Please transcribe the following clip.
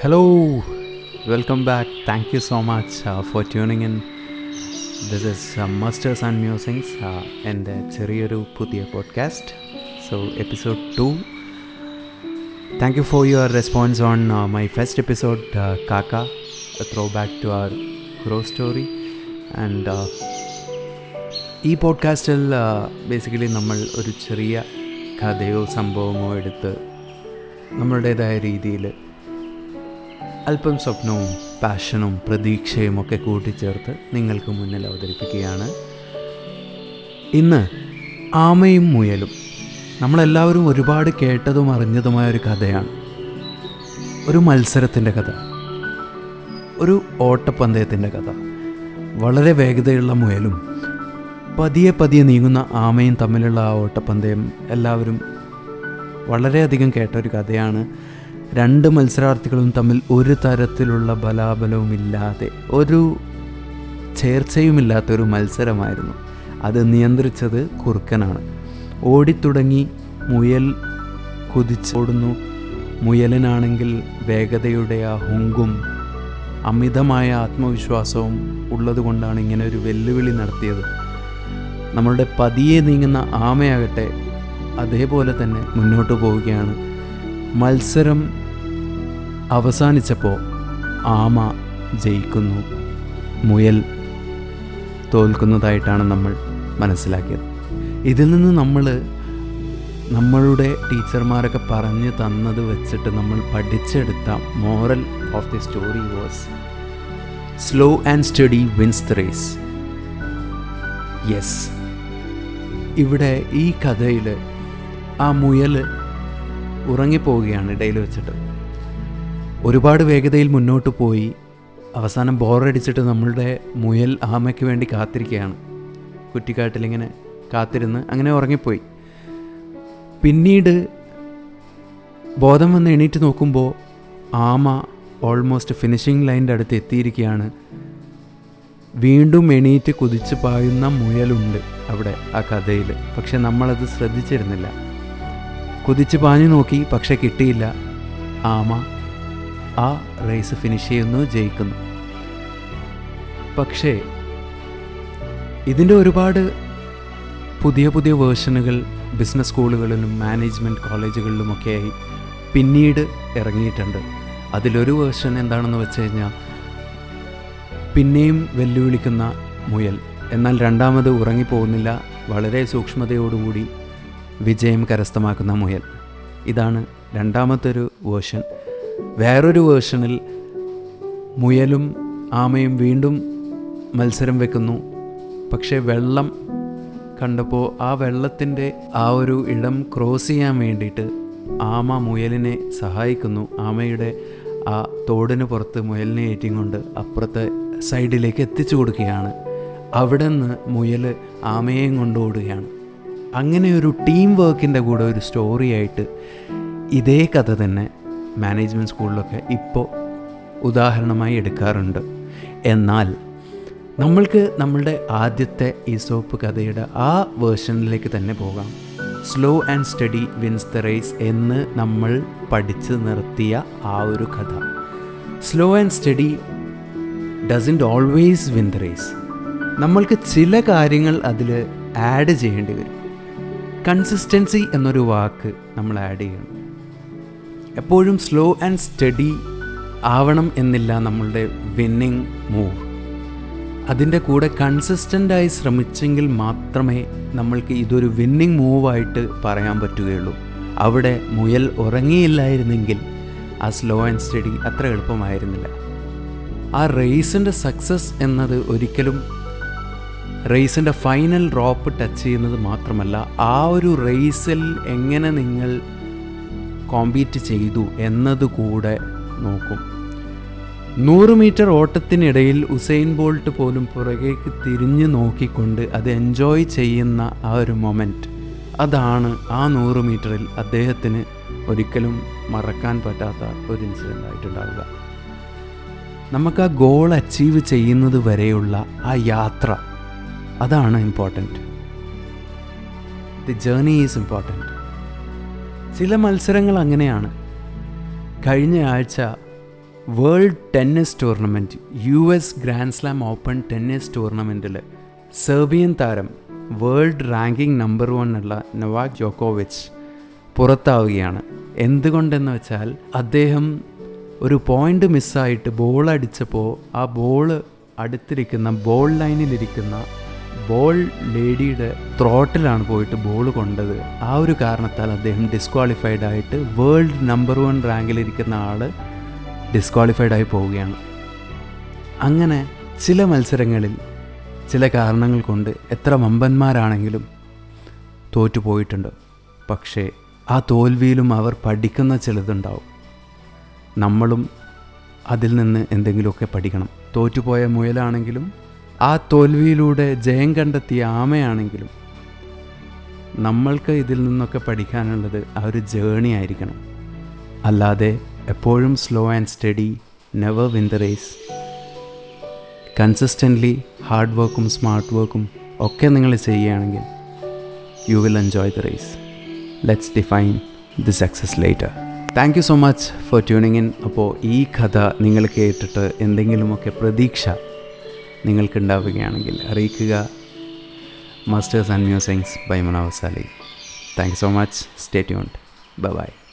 Hello, welcome back thank you so much for tuning in this is masters and musings uh, എന്റെ ചെറിയൊരു പുതിയ podcast so episode two thank you for your response on my first episode കാക്ക throwback to our crow story and ഈ പോഡ്കാസ്റ്റിൽ basically നമ്മൾ ഒരു ചെറിയ കഥയോ സംഭവമോ എടുത്ത് നമ്മളുടേതായ രീതിയിൽ അല്പം സ്വപ്നവും പാഷനും പ്രതീക്ഷയും ഒക്കെ കൂട്ടിച്ചേർത്ത് നിങ്ങൾക്ക് മുന്നിൽ അവതരിപ്പിക്കുകയാണ്. ഇന്ന് ആമയും മുയലും നമ്മളെല്ലാവരും ഒരുപാട് കേട്ടതും അറിഞ്ഞതുമായ ഒരു കഥയാണ്. ഒരു മത്സരത്തിന്റെ കഥ. ഒരു ഓട്ടപ്പന്തയത്തിന്റെ കഥ. വളരെ വേഗതയുള്ള മുയലും പതിയെ പതിയെ നീങ്ങുന്ന ആമയും തമ്മിലുള്ള ആ ഓട്ടപ്പന്തയം എല്ലാവരും വളരെയധികം കേട്ട ഒരു കഥയാണ്. രണ്ട് മത്സരാർത്ഥികളും തമ്മിൽ ഒരു തരത്തിലുള്ള ബലാബലവും ഇല്ലാതെ ഒരു ചേർച്ചയുമില്ലാത്തൊരു മത്സരമായിരുന്നു. അത് നിയന്ത്രിച്ചത് കുറുക്കനാണ്. ഓടിത്തുടങ്ങി മുയൽ കുതിച്ചോടുന്നു മുയലിനാണെങ്കിൽ വേഗതയുടെ ആ ഹുങ്കും അമിതമായ ആത്മവിശ്വാസവും ഉള്ളതുകൊണ്ടാണ് ഇങ്ങനെ ഒരു വെല്ലുവിളി നടത്തിയത്. നമ്മളുടെ പതിയെ നീങ്ങുന്ന ആമയാകട്ടെ അതേപോലെ തന്നെ മുന്നോട്ട് പോവുകയാണ്. മത്സരം അവസാനിച്ചപ്പോൾ ആമ ജയിക്കുന്നു. മുയൽ തോൽക്കുന്നതായിട്ടാണ് നമ്മൾ മനസ്സിലാക്കിയത്. ഇതിൽ നിന്ന് നമ്മൾ നമ്മളുടെ ടീച്ചർമാരൊക്കെ പറഞ്ഞു തന്നത് വെച്ചിട്ട് നമ്മൾ പഠിച്ചെടുത്ത moral of the story was slow and steady wins the race. Yes. ഇവിടെ ഈ കഥയിൽ ആ മുയൽ ഉറങ്ങിപ്പോവുകയാണ് ഇടയിൽ വെച്ചിട്ട്. ഒരുപാട് വേഗതയിൽ മുന്നോട്ട് പോയി. അവസാനം ബോറടിച്ചിട്ട് നമ്മളുടെ മുയൽ ആമയ്ക്ക് വേണ്ടി കാത്തിരിക്കുകയാണ്. കുറ്റിക്കാട്ടിലിങ്ങനെ കാത്തിരുന്ന് അങ്ങനെ ഉറങ്ങിപ്പോയി. പിന്നീട് ബോധം വന്ന് എണീറ്റ് നോക്കുമ്പോൾ ആമ ഓൾമോസ്റ്റ് ഫിനിഷിംഗ് ലൈന്റെ അടുത്ത് എത്തിയിരിക്കുകയാണ്. വീണ്ടും എണീറ്റ് കുതിച്ച് പായുന്ന മുയലുണ്ട് അവിടെ ആ കഥയിൽ പക്ഷെ നമ്മളത് ശ്രദ്ധിച്ചിരുന്നില്ല. കുതിച്ച് പാഞ്ഞു നോക്കി പക്ഷെ കിട്ടിയില്ല. ആമ ആ റേസ് ഫിനിഷ് ചെയ്യുന്നു ജയിക്കുന്നു. പക്ഷേ ഇതിന്റെ ഒരുപാട് പുതിയ പുതിയ വേർഷനുകൾ ബിസിനസ് സ്കൂളുകളിലും മാനേജ്മെന്റ് കോളേജുകളിലുമൊക്കെയായി പിന്നീട് ഇറങ്ങിയിട്ടുണ്ട്. അതിലൊരു വേർഷൻ എന്താണെന്ന് വെച്ച് കഴിഞ്ഞാൽ പിന്നെയും വെല്ലുവിളിക്കുന്ന മുയൽ. എന്നാൽ രണ്ടാമത് ഉറങ്ങിപ്പോകുന്നില്ല. വളരെ സൂക്ഷ്മതയോടുകൂടി വിജയം കരസ്ഥമാക്കുന്ന മുയൽ. ഇതാണ് രണ്ടാമത്തൊരു വേർഷൻ. വേറൊരു വേർഷനിൽ മുയലും ആമയും വീണ്ടും മത്സരം വെക്കുന്നു. പക്ഷേ വെള്ളം കണ്ടപ്പോൾ ആ വെള്ളത്തിന്റെ ആ ഒരു ഇടം ക്രോസ് ചെയ്യാൻ വേണ്ടിയിട്ട് ആമ മുയലിനെ സഹായിക്കുന്നു. ആമയുടെ ആ തോടിന് പുറത്ത് മുയലിനെ ഏറ്റിയും കൊണ്ട് അപ്പുറത്തെ സൈഡിലേക്ക് എത്തിച്ചു കൊടുക്കുകയാണ്. അവിടെ നിന്ന് മുയൽ ആമയെയും കൊണ്ട് ഓടുകയാണ്. അങ്ങനെ ഒരു ടീം വർക്കിന്റെ കൂടെ ഒരു സ്റ്റോറിയായിട്ട് ഇതേ കഥ തന്നെ മാനേജ്മെന്റ് സ്കൂളിലൊക്കെ ഇപ്പോൾ ഉദാഹരണമായി എടുക്കാറുണ്ട്. എന്നാൽ നമ്മൾക്ക് നമ്മളുടെ ആദ്യത്തെ ഈസോപ്പ് സോപ്പ് കഥയുടെ ആ വേർഷനിലേക്ക് തന്നെ പോകാം. Slow and steady wins the race എന്ന് നമ്മൾ പഠിച്ച് നിർത്തിയ ആ ഒരു കഥ. Slow and steady doesn't always win the race നമ്മൾക്ക് ചില കാര്യങ്ങൾ അതിൽ ആഡ് ചെയ്യേണ്ടി വരും. കൺസിസ്റ്റൻസി എന്നൊരു വാക്ക് നമ്മൾ ആഡ് ചെയ്യണം. എപ്പോഴും സ്ലോ ആൻഡ് സ്റ്റഡി ആവണം എന്നില്ല നമ്മളുടെ വിന്നിങ് മൂവ് അതിന്റെ കൂടെ കൺസിസ്റ്റന്റായി ശ്രമിച്ചെങ്കിൽ മാത്രമേ നമ്മൾക്ക് ഇതൊരു വിന്നിങ് മൂവായിട്ട് പറയാൻ പറ്റുകയുള്ളൂ. അവിടെ മുയൽ ഉറങ്ങിയില്ലായിരുന്നെങ്കിൽ ആ സ്ലോ ആൻഡ് സ്റ്റഡി അത്ര എളുപ്പമായിരുന്നില്ല. ആ റേസിന്റെ സക്സസ് എന്നത് ഒരിക്കലും റേസിന്റെ ഫൈനൽ ഡ്രോപ്പ് ടച്ച് ചെയ്യുന്നത് മാത്രമല്ല ആ ഒരു റേസിൽ എങ്ങനെ നിങ്ങൾ കോമ്പീറ്റ് ചെയ്തു എന്നതുകൂടെ നോക്കും. നൂറ് മീറ്റർ ഓട്ടത്തിനിടയിൽ ഉസൈൻ ബോൾട്ട് പോലും പുറകേക്ക് തിരിഞ്ഞു നോക്കിക്കൊണ്ട് അത് എൻജോയ് ചെയ്യുന്ന ആ ഒരു മൊമെന്റ്. അതാണ് ആ നൂറ് മീറ്ററിൽ അദ്ദേഹത്തിന് ഒരിക്കലും മറക്കാൻ പറ്റാത്ത ഒരു ഇൻസിഡന്റ് ആയിട്ടുണ്ടാവുക. നമുക്ക് ആ ഗോൾ അച്ചീവ് ചെയ്യുന്നത് വരെയുള്ള ആ യാത്ര അതാണ് important the journey is important ചില മത്സരങ്ങൾ അങ്ങനെയാണ്. കഴിഞ്ഞ ആഴ്ച world tennis tournament U S grand slam open tennis ടൂർണമെന്റിൽ സെർബിയൻ താരം വേൾഡ് റാങ്കിംഗ് നമ്പർ വൺ ഉള്ള നൊവാക് ജോക്കോവിച്ച് പുറത്താവുകയാണ്. എന്തുകൊണ്ടെന്ന് വെച്ചാൽ അദ്ദേഹം ഒരു പോയിന്റ് മിസ്സായിട്ട് ബോൾ അടിച്ചപ്പോൾ ആ ബോൾ അടുത്തിരിക്കുന്ന ബോൾ ലൈനിലിരിക്കുന്ന ബോൾ ലേഡിയുടെ ത്രോട്ടിലാണ് പോയിട്ട് ബോൾ കൊണ്ടത്. ആ ഒരു കാരണത്താൽ അദ്ദേഹം ഡിസ്ക്വാളിഫൈഡ് ആയിട്ട് വേൾഡ് നമ്പർ വൺ റാങ്കിലിരിക്കുന്ന ആൾ ഡിസ്ക്വാളിഫൈഡ് ആയി പോവുകയാണ്. അങ്ങനെ ചില മത്സരങ്ങളിൽ ചില കാരണങ്ങൾ കൊണ്ട് എത്ര വമ്പന്മാരാണെങ്കിലും തോറ്റുപോയിട്ടുണ്ട് പക്ഷേ ആ തോൽവിയിലും അവർ പഠിക്കുന്ന ചിലതുണ്ടാവും. നമ്മളും അതിൽ നിന്ന് എന്തെങ്കിലുമൊക്കെ പഠിക്കണം. തോറ്റുപോയ മുയലാണെങ്കിലും ആ തോൽവിയിലൂടെ ജയം കണ്ടെത്തിയ ആമയാണെങ്കിലും നമ്മൾക്ക് ഇതിൽ നിന്നൊക്കെ പഠിക്കാനുള്ളത് ആ ഒരു ജേണി ആയിരിക്കണം. അല്ലാതെ എപ്പോഴും slow and steady never win the race consistently hard വർക്കും സ്മാർട്ട് വർക്കും ഒക്കെ നിങ്ങൾ ചെയ്യുകയാണെങ്കിൽ you will enjoy the race let's define the success later thank you so much for tuning in അപ്പോൾ ഈ കഥ നിങ്ങൾ കേട്ടിട്ട് എന്തെങ്കിലുമൊക്കെ പ്രതീക്ഷ നിങ്ങൾക്കുണ്ടാവുകയാണെങ്കിൽ അറിയിക്കുക. Masters and musings by Munavasali thank so much stay tuned bye